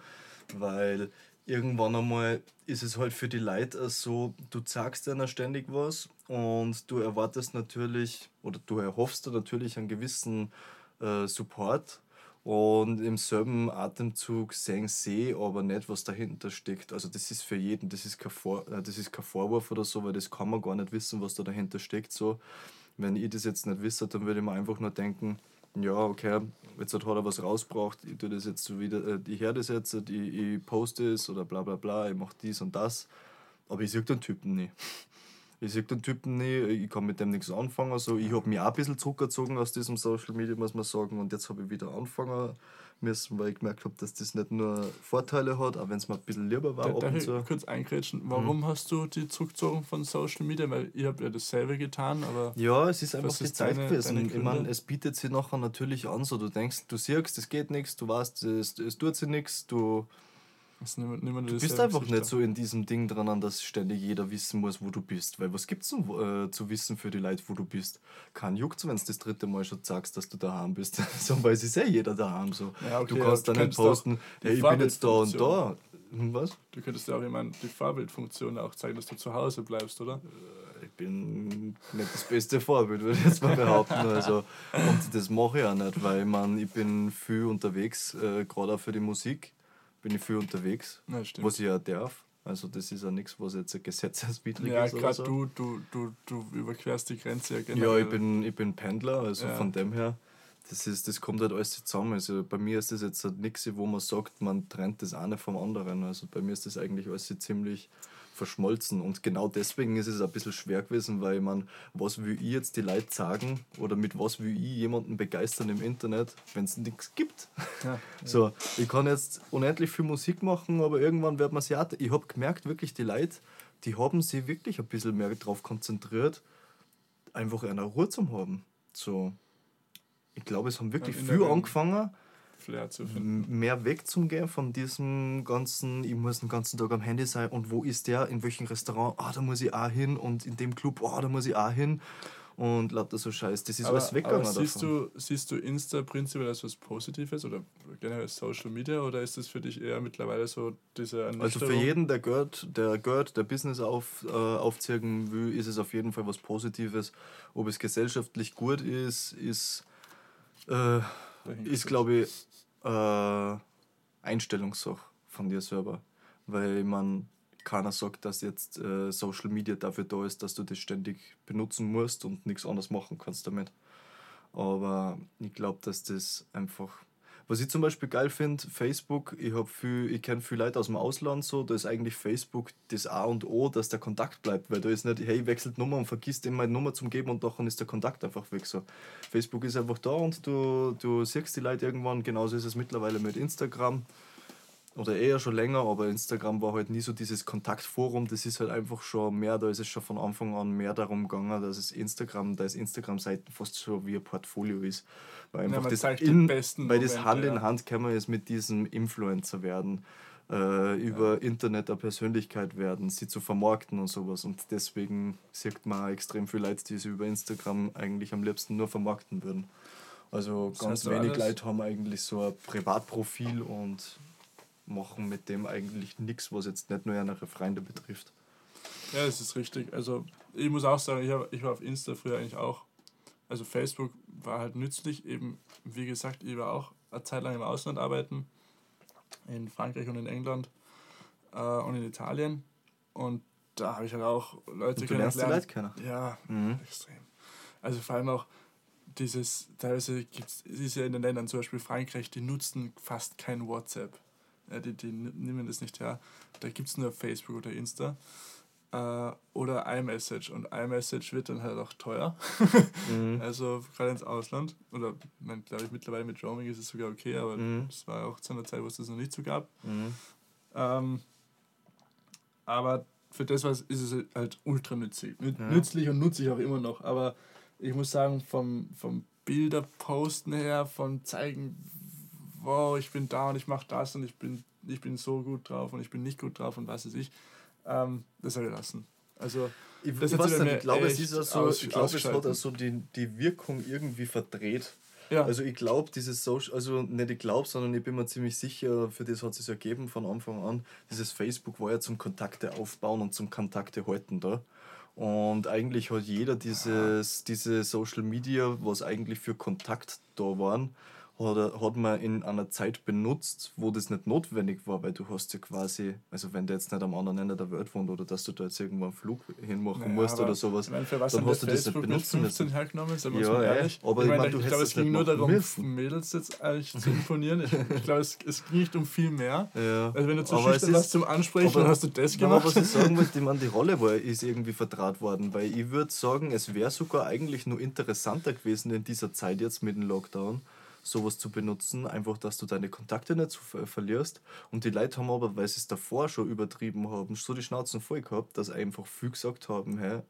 weil irgendwann einmal ist es halt für die Leute so, du sagst einer ständig was und du erwartest natürlich oder du erhoffst dir natürlich einen gewissen äh, Support und im selben Atemzug sehen sie aber nicht, was dahinter steckt. Also das ist für jeden, das ist kein, Vor äh, das ist kein Vorwurf oder so, weil das kann man gar nicht wissen, was da dahinter steckt. So, wenn ich das jetzt nicht wisse, dann würde ich mir einfach nur denken, ja, okay, jetzt hat er was rausgebracht, ich tue das jetzt so wieder, äh, ich höre das jetzt, ich, ich poste es oder bla bla bla, ich mache dies und das, aber ich sehe den Typen nie. Ich sehe den Typen nie, ich kann mit dem nichts anfangen. Also ich habe mich auch ein bisschen zurückgezogen aus diesem Social Media, muss man sagen, und jetzt habe ich wieder anfangen müssen, weil ich gemerkt habe, dass das nicht nur Vorteile hat, auch wenn es mir ein bisschen lieber war. Da, darf ich kurz eingrätschen, warum mhm. hast du die zurückgezogen von Social Media? Weil ich habe ja dasselbe getan, aber. Ja, es ist einfach die Zeit deine, gewesen. Deine ich meine, es bietet sich nachher natürlich an, so du denkst, du siehst, es geht nichts, du weißt, es, es tut sich nichts, du Niemand, niemand du bist einfach nicht so in diesem Ding dran, dass ständig jeder wissen muss, wo du bist. Weil was gibt es äh, zu wissen für die Leute, wo du bist? Kein juckt, wenn du das dritte Mal schon sagst, dass du daheim bist. so weiß es eh jeder daheim. So. Ja, okay, du kannst dann nicht posten, hey, ich bin jetzt da und da. Hm, was? Du könntest ja auch immer die Vorbildfunktion auch zeigen, dass du zu Hause bleibst, oder? Äh, ich bin nicht das beste Vorbild, würde ich jetzt mal behaupten. Also, und das mache ich auch nicht, weil ich, mein, ich bin viel unterwegs, äh, gerade auch für die Musik bin ich viel unterwegs, ja, was ich ja darf. Also das ist ja nichts, was jetzt gesetzeswidrig ja, ist. Ja, gerade so. du, du, du, du überquerst die Grenze ja generell. Ja, ich bin, ich bin Pendler, also ja. von dem her, das, ist, das kommt halt alles zusammen. Also bei mir ist das jetzt halt nichts, wo man sagt, man trennt das eine vom anderen. Also bei mir ist das eigentlich alles ziemlich verschmolzen. Und genau deswegen ist es ein bisschen schwer gewesen, weil man, was will ich jetzt die Leute sagen oder mit was will ich jemanden begeistern im Internet, wenn es nichts gibt. Ja, so, ich kann jetzt unendlich viel Musik machen, aber irgendwann wird man sich auch, ich habe gemerkt, wirklich die Leute, die haben sich wirklich ein bisschen mehr darauf konzentriert, einfach eine Ruhe zu haben. So, ich glaube, es haben wirklich ja, viel angefangen Flair zu finden. Mehr wegzugehen von diesem ganzen, ich muss den ganzen Tag am Handy sein und wo ist der, in welchem Restaurant, ah, da muss ich auch hin und in dem Club, ah, da muss ich auch hin und lauter so Scheiß. Das ist aber, alles weggegangen aber siehst davon. Du, siehst du Insta prinzipiell als was Positives oder generell Social Media oder ist das für dich eher mittlerweile so diese Also für jeden, der gehört, der gehört, der Business auf, äh, aufzeigen will, ist es auf jeden Fall was Positives. Ob es gesellschaftlich gut ist, ist, äh, ist glaube ich, äh, Einstellungssache von dir selber. Weil man keiner sagt, dass jetzt äh, Social Media dafür da ist, dass du das ständig benutzen musst und nichts anderes machen kannst damit. Aber ich glaube, dass das einfach. Was ich zum Beispiel geil finde, Facebook, ich, ich kenne viele Leute aus dem Ausland so, da ist eigentlich Facebook das A und O, dass der Kontakt bleibt, weil da ist nicht, hey, wechselt Nummer und vergisst immer eine Nummer zum geben und dann ist der Kontakt einfach weg. So. Facebook ist einfach da und du, du siehst die Leute irgendwann, genauso ist es mittlerweile mit Instagram oder eher schon länger, aber Instagram war halt nie so dieses Kontaktforum, das ist halt einfach schon mehr, da ist es schon von Anfang an mehr darum gegangen, dass es Instagram, da ist Instagram-Seiten fast so wie ein Portfolio ist. Weil einfach ja, das, in, weil das Hand in Hand kann man jetzt mit diesem Influencer werden, äh, über ja. Internet eine Persönlichkeit werden, sie zu vermarkten und sowas. Und deswegen sieht man extrem viele Leute, die sie über Instagram eigentlich am liebsten nur vermarkten würden. Also das ganz wenig Leute haben eigentlich so ein Privatprofil und machen mit dem eigentlich nichts, was jetzt nicht nur ihre Freunde betrifft. Ja, das ist richtig. Also ich muss auch sagen, ich, hab, ich war auf Insta früher eigentlich auch. Also Facebook war halt nützlich, eben wie gesagt, ich war auch eine Zeit lang im Ausland arbeiten, in Frankreich und in England äh, und in Italien. Und da habe ich halt auch Leute und du lernst die Leute kennen. Ja, mhm. extrem. Also vor allem auch dieses, teilweise gibt es ja in den Ländern, zum Beispiel Frankreich, die nutzen fast kein WhatsApp äh, die, die nehmen das nicht her. Da gibt es nur Facebook oder Insta äh, oder iMessage. Und iMessage wird dann halt auch teuer. mhm. Also gerade ins Ausland. Oder glaube ich mittlerweile mit Roaming ist es sogar okay, aber mhm. es war auch zu einer Zeit, wo es das noch nicht so gab. Mhm. Ähm, aber für das was ist es halt ultra nützlich. Ja. Nützlich und nutze ich auch immer noch. Aber ich muss sagen, vom, vom Bilderposten her, vom Zeigen, wow, ich bin da und ich mache das und ich bin, ich bin so gut drauf und ich bin nicht gut drauf und was weiß ich, ähm, das soll ich lassen. Also, ich, das ich, nicht, ich glaube, es ist so, ich glaube, es hat also die, die Wirkung irgendwie verdreht. Ja. Also ich glaube, dieses Social, also nicht ich glaube, sondern ich bin mir ziemlich sicher, für das hat es sich ergeben von Anfang an, dieses Facebook war ja zum Kontakte aufbauen und zum Kontakte halten da. Und eigentlich hat jeder dieses, diese Social Media, was eigentlich für Kontakt da waren, hat, hat man in einer Zeit benutzt, wo das nicht notwendig war, weil du hast ja quasi, also wenn du jetzt nicht am anderen Ende der Welt wohnst oder dass du da jetzt irgendwo einen Flug hinmachen naja, musst oder sowas, meine, dann hast du das nicht benutzen müssen. Hergenommen, ja, ja, aber ich, meine, ich, ich glaube, es ging nur darum, müssen. Mädels jetzt eigentlich zu informieren. Ich, ich glaube, es, es ging nicht um viel mehr. Ja. Also wenn du zu schüchtern warst zum Ansprechen, aber, dann hast du das gemacht. Aber was ich sagen wollte, ich meine, die Rolle war, ist irgendwie vertraut worden, weil ich würde sagen, es wäre sogar eigentlich nur interessanter gewesen in dieser Zeit jetzt mit dem Lockdown, sowas zu benutzen, einfach, dass du deine Kontakte nicht ver verlierst. Und die Leute haben aber, weil sie es davor schon übertrieben haben, so die Schnauzen voll gehabt, dass einfach viel gesagt haben, hey,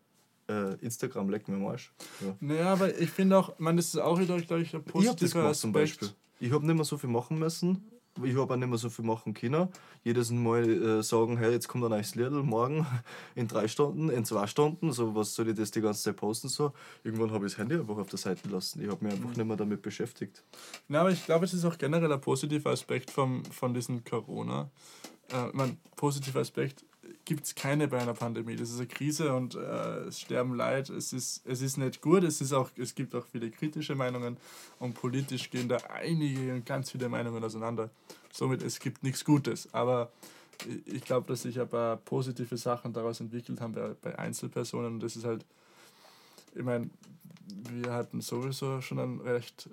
äh, Instagram leckt mir am Arsch. Ja. Naja, aber ich finde auch, man, das ist auch wieder, glaube ich, ein positiver ich hab das gemacht, zum Beispiel. Ich habe nicht mehr so viel machen müssen, ich habe auch nicht mehr so viel machen können. Jedes Mal äh, sagen, hey, jetzt kommt ein neues Lied, morgen in drei Stunden, in zwei Stunden, so was soll ich das die ganze Zeit posten? So. Irgendwann habe ich das Handy einfach auf der Seite lassen. Ich habe mich einfach mhm. nicht mehr damit beschäftigt. Ja, aber ich glaube, es ist auch generell ein positiver Aspekt vom, von diesem Corona. Äh, mein positiver Aspekt, gibt es keine bei einer Pandemie. Das ist eine Krise und äh, es sterben Leid. Es ist, es ist nicht gut. Es, ist auch, es gibt auch viele kritische Meinungen und politisch gehen da einige und ganz viele Meinungen auseinander. Somit, es gibt nichts Gutes. Aber ich glaube, dass sich ein paar positive Sachen daraus entwickelt haben bei, bei Einzelpersonen. Das ist halt, ich meine, wir hatten sowieso schon einen recht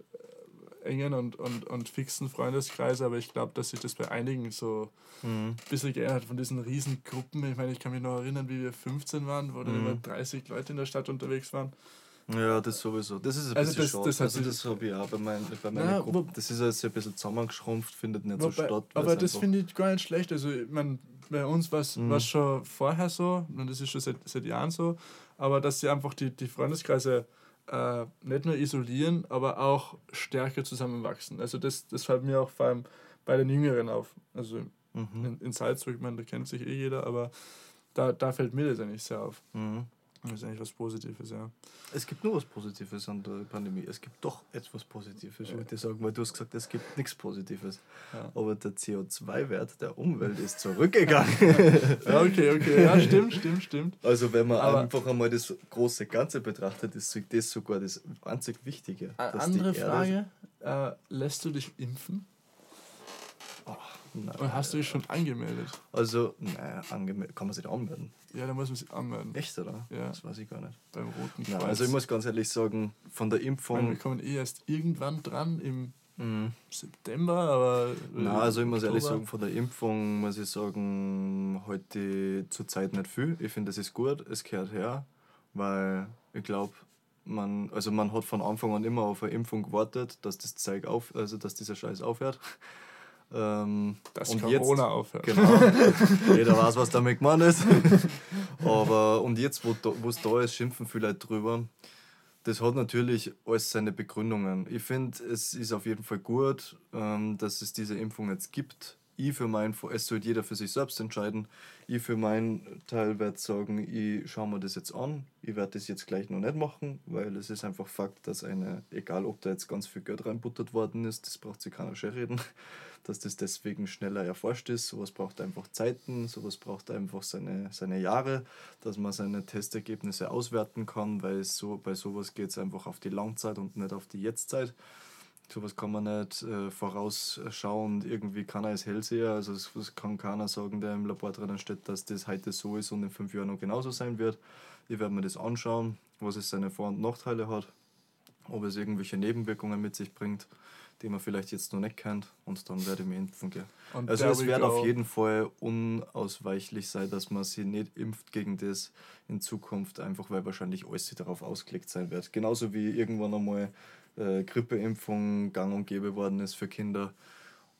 engen und, und, und fixen Freundeskreis, aber ich glaube, dass sich das bei einigen so mhm. ein bisschen geändert hat von diesen Riesengruppen. Ich meine, ich kann mich noch erinnern, wie wir 15 waren, wo dann mhm. immer 30 Leute in der Stadt unterwegs waren. Ja, das sowieso. Das ist ein also bisschen das, schade. Das, also das habe ich auch bei, mein, bei meiner ja, Gruppe. Das ist jetzt ein bisschen zusammengeschrumpft, findet nicht wobei, so statt. Aber das finde ich gar nicht schlecht. Also, ich mein, bei uns war es mhm. schon vorher so, und das ist schon seit, seit Jahren so, aber dass sie einfach die, die Freundeskreise äh, nicht nur isolieren, aber auch stärker zusammenwachsen. Also das, das fällt mir auch vor allem bei den Jüngeren auf. Also mhm. in, in Salzburg, ich meine, da kennt sich eh jeder, aber da, da fällt mir das eigentlich sehr auf. Mhm. Das ist eigentlich was Positives, ja. Es gibt nur was Positives an der Pandemie. Es gibt doch etwas Positives, ja. würde ich sagen, weil du hast gesagt, es gibt nichts Positives. Ja. Aber der CO2-Wert der Umwelt ist zurückgegangen. ja, okay, okay. Ja, stimmt, stimmt, stimmt. Also wenn man Aber einfach einmal das große Ganze betrachtet, ist das sogar das einzig Wichtige. Andere Frage, äh, lässt du dich impfen? Oh, nein, Oder hast du dich schon angemeldet? Also, naja, angemeldet. Kann man sich da anmelden? Ja, da muss man sich anmelden. Echt, oder? Ja. Das weiß ich gar nicht. Beim Roten Kreuz. Nein, also ich muss ganz ehrlich sagen, von der Impfung... Wir kommen eh erst irgendwann dran im mhm. September, aber... Nein, also ich muss Oktober. ehrlich sagen, von der Impfung muss ich sagen, heute zur Zeit nicht viel. Ich finde, das ist gut, es gehört her, weil ich glaube, man, also man hat von Anfang an immer auf eine Impfung gewartet, dass das Zeug auf, also dass dieser Scheiß aufhört. Ähm, Dass und Corona aufhört. Genau. Jeder weiß, was damit gemeint ist. Aber und jetzt, wo es da ist, schimpfen viele Leute drüber. Das hat natürlich alles seine Begründungen. Ich finde, es ist auf jeden Fall gut, ähm, dass es diese Impfung jetzt gibt. Ich für meinen, es sollte jeder für sich selbst entscheiden. Ich für meinen Teil werde sagen, ich schaue mir das jetzt an. Ich werde das jetzt gleich noch nicht machen, weil es ist einfach Fakt, dass eine, egal ob da jetzt ganz viel Geld reinbuttert worden ist, das braucht sich keiner schön reden dass das deswegen schneller erforscht ist. Sowas braucht einfach Zeiten, sowas braucht einfach seine, seine Jahre, dass man seine Testergebnisse auswerten kann, weil so, bei sowas geht es einfach auf die Langzeit und nicht auf die Jetztzeit. Sowas kann man nicht äh, vorausschauen, irgendwie kann er als Hellseher, also es, es kann keiner sagen, der im Labor drinnen steht, dass das heute so ist und in fünf Jahren noch genauso sein wird. Ich werde mir das anschauen, was es seine Vor- und Nachteile hat, ob es irgendwelche Nebenwirkungen mit sich bringt die man vielleicht jetzt noch nicht kennt und dann werde ich mich impfen gehen. Und also es wird auf jeden Fall unausweichlich sein, dass man sich nicht impft gegen das in Zukunft, einfach weil wahrscheinlich alles darauf ausgelegt sein wird. Genauso wie irgendwann einmal äh, Grippeimpfung gang und gäbe worden ist für Kinder.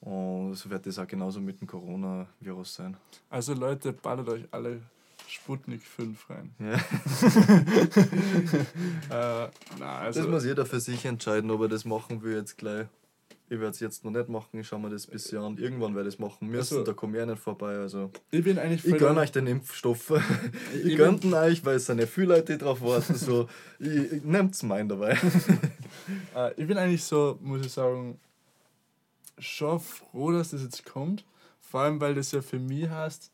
Und so wird das auch genauso mit dem Coronavirus sein. Also Leute, ballert euch alle Sputnik 5 rein. Ja. äh, na, also das muss jeder für sich entscheiden, ob er das machen will jetzt gleich Ich werde es jetzt noch nicht machen, ich schaue mir das bis Jahr an. Irgendwann werde ich es machen müssen, Also- da komme ich auch nicht vorbei. Also. Ich bin eigentlich Ich gönne euch den Impfstoff. Ich ich gönne ihn euch, weil es sind ja viele Leute, die drauf warten. So, ich, ich nehmt's meinen dabei. Äh, ich bin eigentlich so, muss ich sagen, schon froh, dass das jetzt kommt. Vor allem, weil das ja für mich heißt,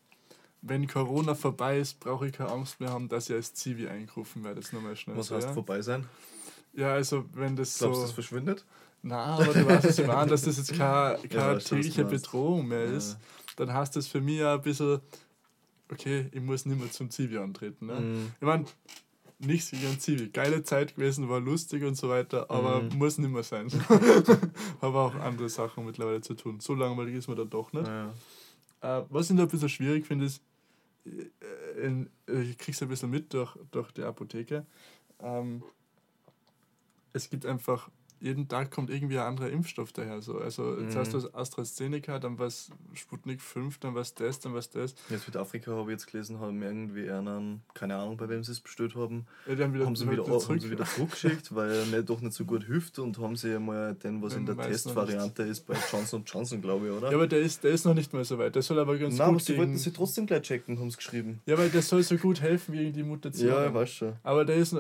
wenn Corona vorbei ist, brauche ich keine Angst mehr haben, dass ich als Zivi eingerufen werde. Jetzt nochmal schnell. Was so, heißt ja? vorbei sein? Ja, also wenn das Glaubst du, so. das verschwindet? Na, aber du weißt, was ich meine, dass das jetzt keine, keine Ja, du, tägliche du. Bedrohung mehr ist. Dann heißt das für mich ja ein bisschen, okay, ich muss nicht mehr zum Zivi antreten. Ne? Mhm. Ich meine, nichts gegen einen Zivi. Geile Zeit gewesen, war lustig und so weiter, aber Mhm. muss nicht mehr sein. Habe auch andere Sachen mittlerweile zu tun. So langweilig ist man dann doch nicht. Ja. Äh, was ich da ein bisschen schwierig finde, ist, äh, in, äh, ich krieg's ein bisschen mit durch, durch die Apotheke. Ähm, es gibt einfach, jeden Tag kommt irgendwie ein anderer Impfstoff daher. So. Also jetzt Mhm. hast du AstraZeneca, dann was Sputnik 5, dann was das, dann was das. Ja, Südafrika habe ich jetzt gelesen, haben irgendwie einen, keine Ahnung, bei wem sie es bestellt haben, Ja, die haben, wieder, haben sie wieder, haben sie wieder zurückgeschickt, weil er nicht, doch nicht so gut hilft und haben sie einmal den, was in der Testvariante ist, bei Johnson Johnson, glaube ich, oder? Ja, aber der ist, der ist noch nicht mal so weit. Der soll aber ganz Nein, aber gut sie gegen, wollten sie trotzdem gleich checken, haben sie geschrieben. Ja, weil der soll so gut helfen gegen die Mutation. Ja, ich weiß schon. Aber der ist,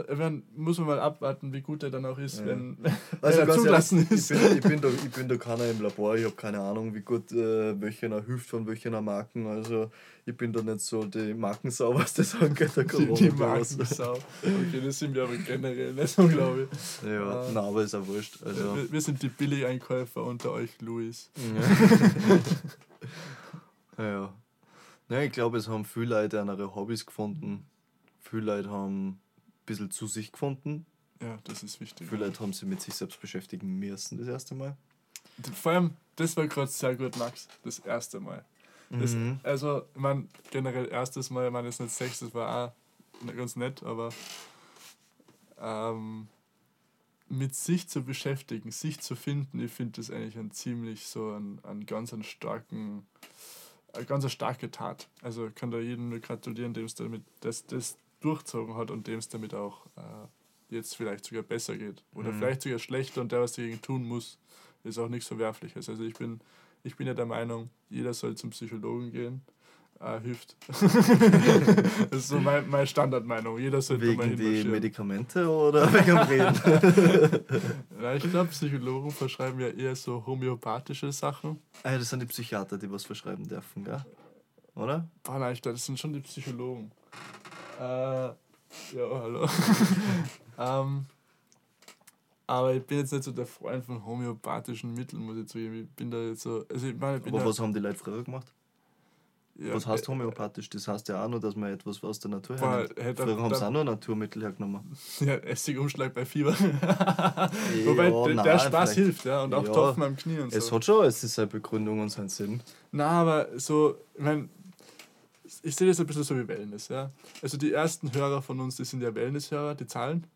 muss man mal abwarten, wie gut er dann auch ist, Ja. wenn, Also ganz zugelassen ehrlich, ist. Ich bin, ich, bin da, ich bin da keiner im Labor, ich habe keine Ahnung, wie gut äh, welcher hilft von welcher Marken. Also ich bin da nicht so die Markensau, was das angeht, der Die, Corona. die Markensau. Okay, das sind wir aber generell nicht so, glaube ich. Ja, Ah. nein, aber ist auch wurscht. Also, Wir, wir sind die Billigeinkäufer unter euch, Luis. ja. ja. Ja, ich glaube, es haben viele Leute andere Hobbys gefunden. Viele Leute haben ein bisschen zu sich gefunden. Ja, das ist wichtig. Viele Leute haben sich mit sich selbst beschäftigen müssen das erste Mal. Vor allem, das war gerade sehr gut, Max, das erste Mal. Das, Mhm. Also, ich meine, generell erstes Mal, ich meine, jetzt nicht sechstes war auch ganz nett, aber ähm, mit sich zu beschäftigen, sich zu finden, ich finde das eigentlich ein ziemlich so ein, ein ganz einen starken, eine ganz starke Tat. Also ich kann da jedem nur gratulieren, dem es damit das, das durchzogen hat und dem es damit auch äh, jetzt vielleicht sogar besser geht. Oder Mhm. vielleicht sogar schlechter und der, was dagegen tun muss, ist auch nichts Verwerfliches. Also ich bin, ich bin ja der Meinung, jeder soll zum Psychologen gehen. Äh, hilft. das ist so mein, meine Standardmeinung. Jeder sollte mal Wegen die hinmarschieren. Medikamente oder wegen dem Reden? Ja, ich glaube, Psychologen verschreiben ja eher so homöopathische Sachen. ah, das sind die Psychiater, die was verschreiben dürfen, gell? Oder? Boah, nein, ich glaube, das sind schon die Psychologen. Äh, ja, hallo. Ähm, aber ich bin jetzt nicht so der Freund von homöopathischen Mitteln, muss ich zugeben. Ich bin da jetzt so. Also ich meine, ich Aber was haben die Leute früher gemacht? ja, was heißt äh, homöopathisch? Das heißt ja auch nur, dass man etwas aus der Natur hernimmt. Früher haben sie auch nur Naturmittel hergenommen. Ja, Essigumschlag bei Fieber. Wobei der, nein, der Spaß vielleicht- hilft, ja. Und auch Ja, Tropfen am Knie und so. Es hat schon alles seine Begründung und seinen Sinn. Na, aber so, ich meine, ich sehe das ein bisschen so wie Wellness, ja. Also die ersten Hörer von uns, die sind ja Wellness-Hörer, die zahlen.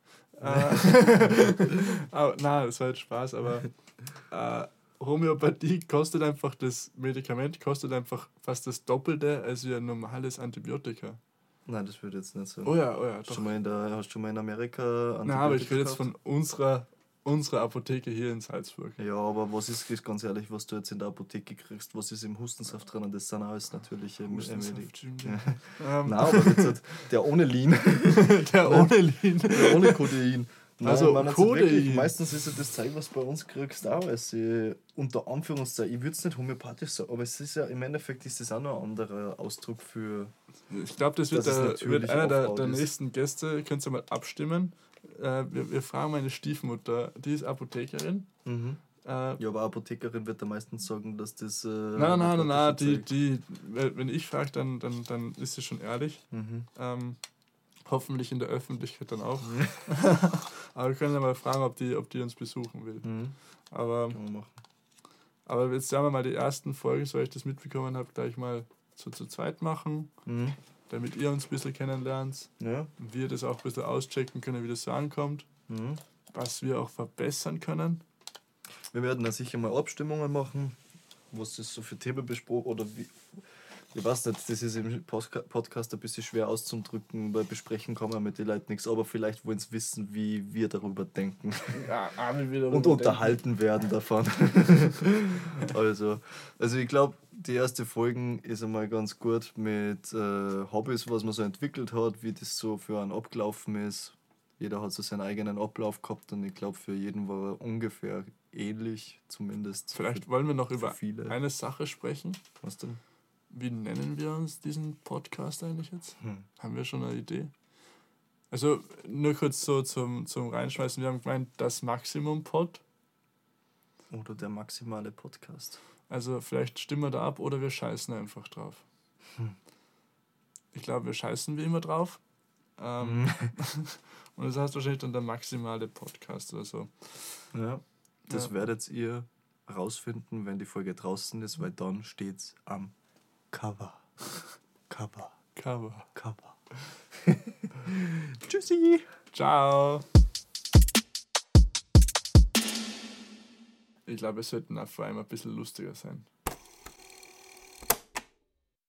Äh, aber, na, das war jetzt Spaß, aber äh, Homöopathie kostet einfach, das Medikament kostet einfach fast das Doppelte als wie ein normales Antibiotika. Nein, das würde jetzt nicht sagen. Oh ja, oh ja, hast, du doch. schon mal in der, hast du schon mal in Amerika Na, aber ich Antibiotika rede jetzt von unserer, unserer Apotheke hier in Salzburg. Ja, aber was ist ganz ehrlich, was du jetzt in der Apotheke kriegst? Was ist im Hustensaft drin? Und das sind alles natürliche Hustensaft, stimmt, Ja. Ähm, Nein, aber jetzt der ohne Lean, der ohne Lean. der ohne Codein. Nein, Also, meine. Wirklich, meistens ist ja das Zeug, was bei uns kriegst, auch als ich, unter Anführungszeichen, ich würde es nicht homöopathisch sagen, aber es ist ja im Endeffekt ist das auch noch ein anderer Ausdruck für. Ich glaube, das wird, der, wird einer der, der nächsten Gäste. Könnt ihr mal abstimmen. Äh, wir, wir fragen meine Stiefmutter, die ist Apothekerin. Mhm. Äh, Ja, aber Apothekerin wird da meistens sagen, dass das. Äh, nein, nein, nein, nein, die, die, weil- wenn ich frage, dann, dann, dann ist sie schon ehrlich. Mhm. Ähm, hoffentlich in der Öffentlichkeit dann auch. Aber wir können ja mal fragen, ob die, ob die uns besuchen will. Mhm. Aber, Kann man machen. aber jetzt sagen wir mal die ersten Folgen, so ich das mitbekommen habe, gleich mal so zu zweit machen, Mhm. Damit ihr uns ein bisschen kennenlernt. Ja. Und wir das auch ein bisschen auschecken können, wie das so ankommt. Mhm. was wir auch verbessern können. Wir werden da sicher mal Abstimmungen machen, was das so für Themen besprochen oder wie, Ich weiß nicht, das ist im Podcast ein bisschen schwer auszudrücken, weil besprechen kann man mit den Leuten nichts, aber vielleicht wollen sie wissen, wie wir darüber denken. Ja, will darüber und denken. unterhalten werden davon. also, also ich glaube, die erste Folgen ist einmal ganz gut mit äh, Hobbys, was man so entwickelt hat, wie das so für einen abgelaufen ist. Jeder hat so seinen eigenen Ablauf gehabt und ich glaube, für jeden war er ungefähr ähnlich, zumindest. Vielleicht wollen wir noch über viele. eine Sache sprechen. Was denn? Wie nennen wir uns diesen Podcast eigentlich jetzt? Hm. Haben wir schon eine Idee? Also nur kurz so zum, zum Reinschmeißen. Wir haben gemeint, das Maximum-Pod. Oder der maximale Podcast. Also vielleicht stimmen wir da ab oder wir scheißen einfach drauf. Hm. Ich glaube, wir scheißen wie immer drauf. Ähm, und das heißt wahrscheinlich dann der maximale Podcast oder so. Ja, das Ja. werdet ihr rausfinden, wenn die Folge draußen ist, weil dann steht's am Cover. Cover. Cover. Cover. Tschüssi. Ciao. Ich glaube, es sollten auch vor allem ein bisschen lustiger sein.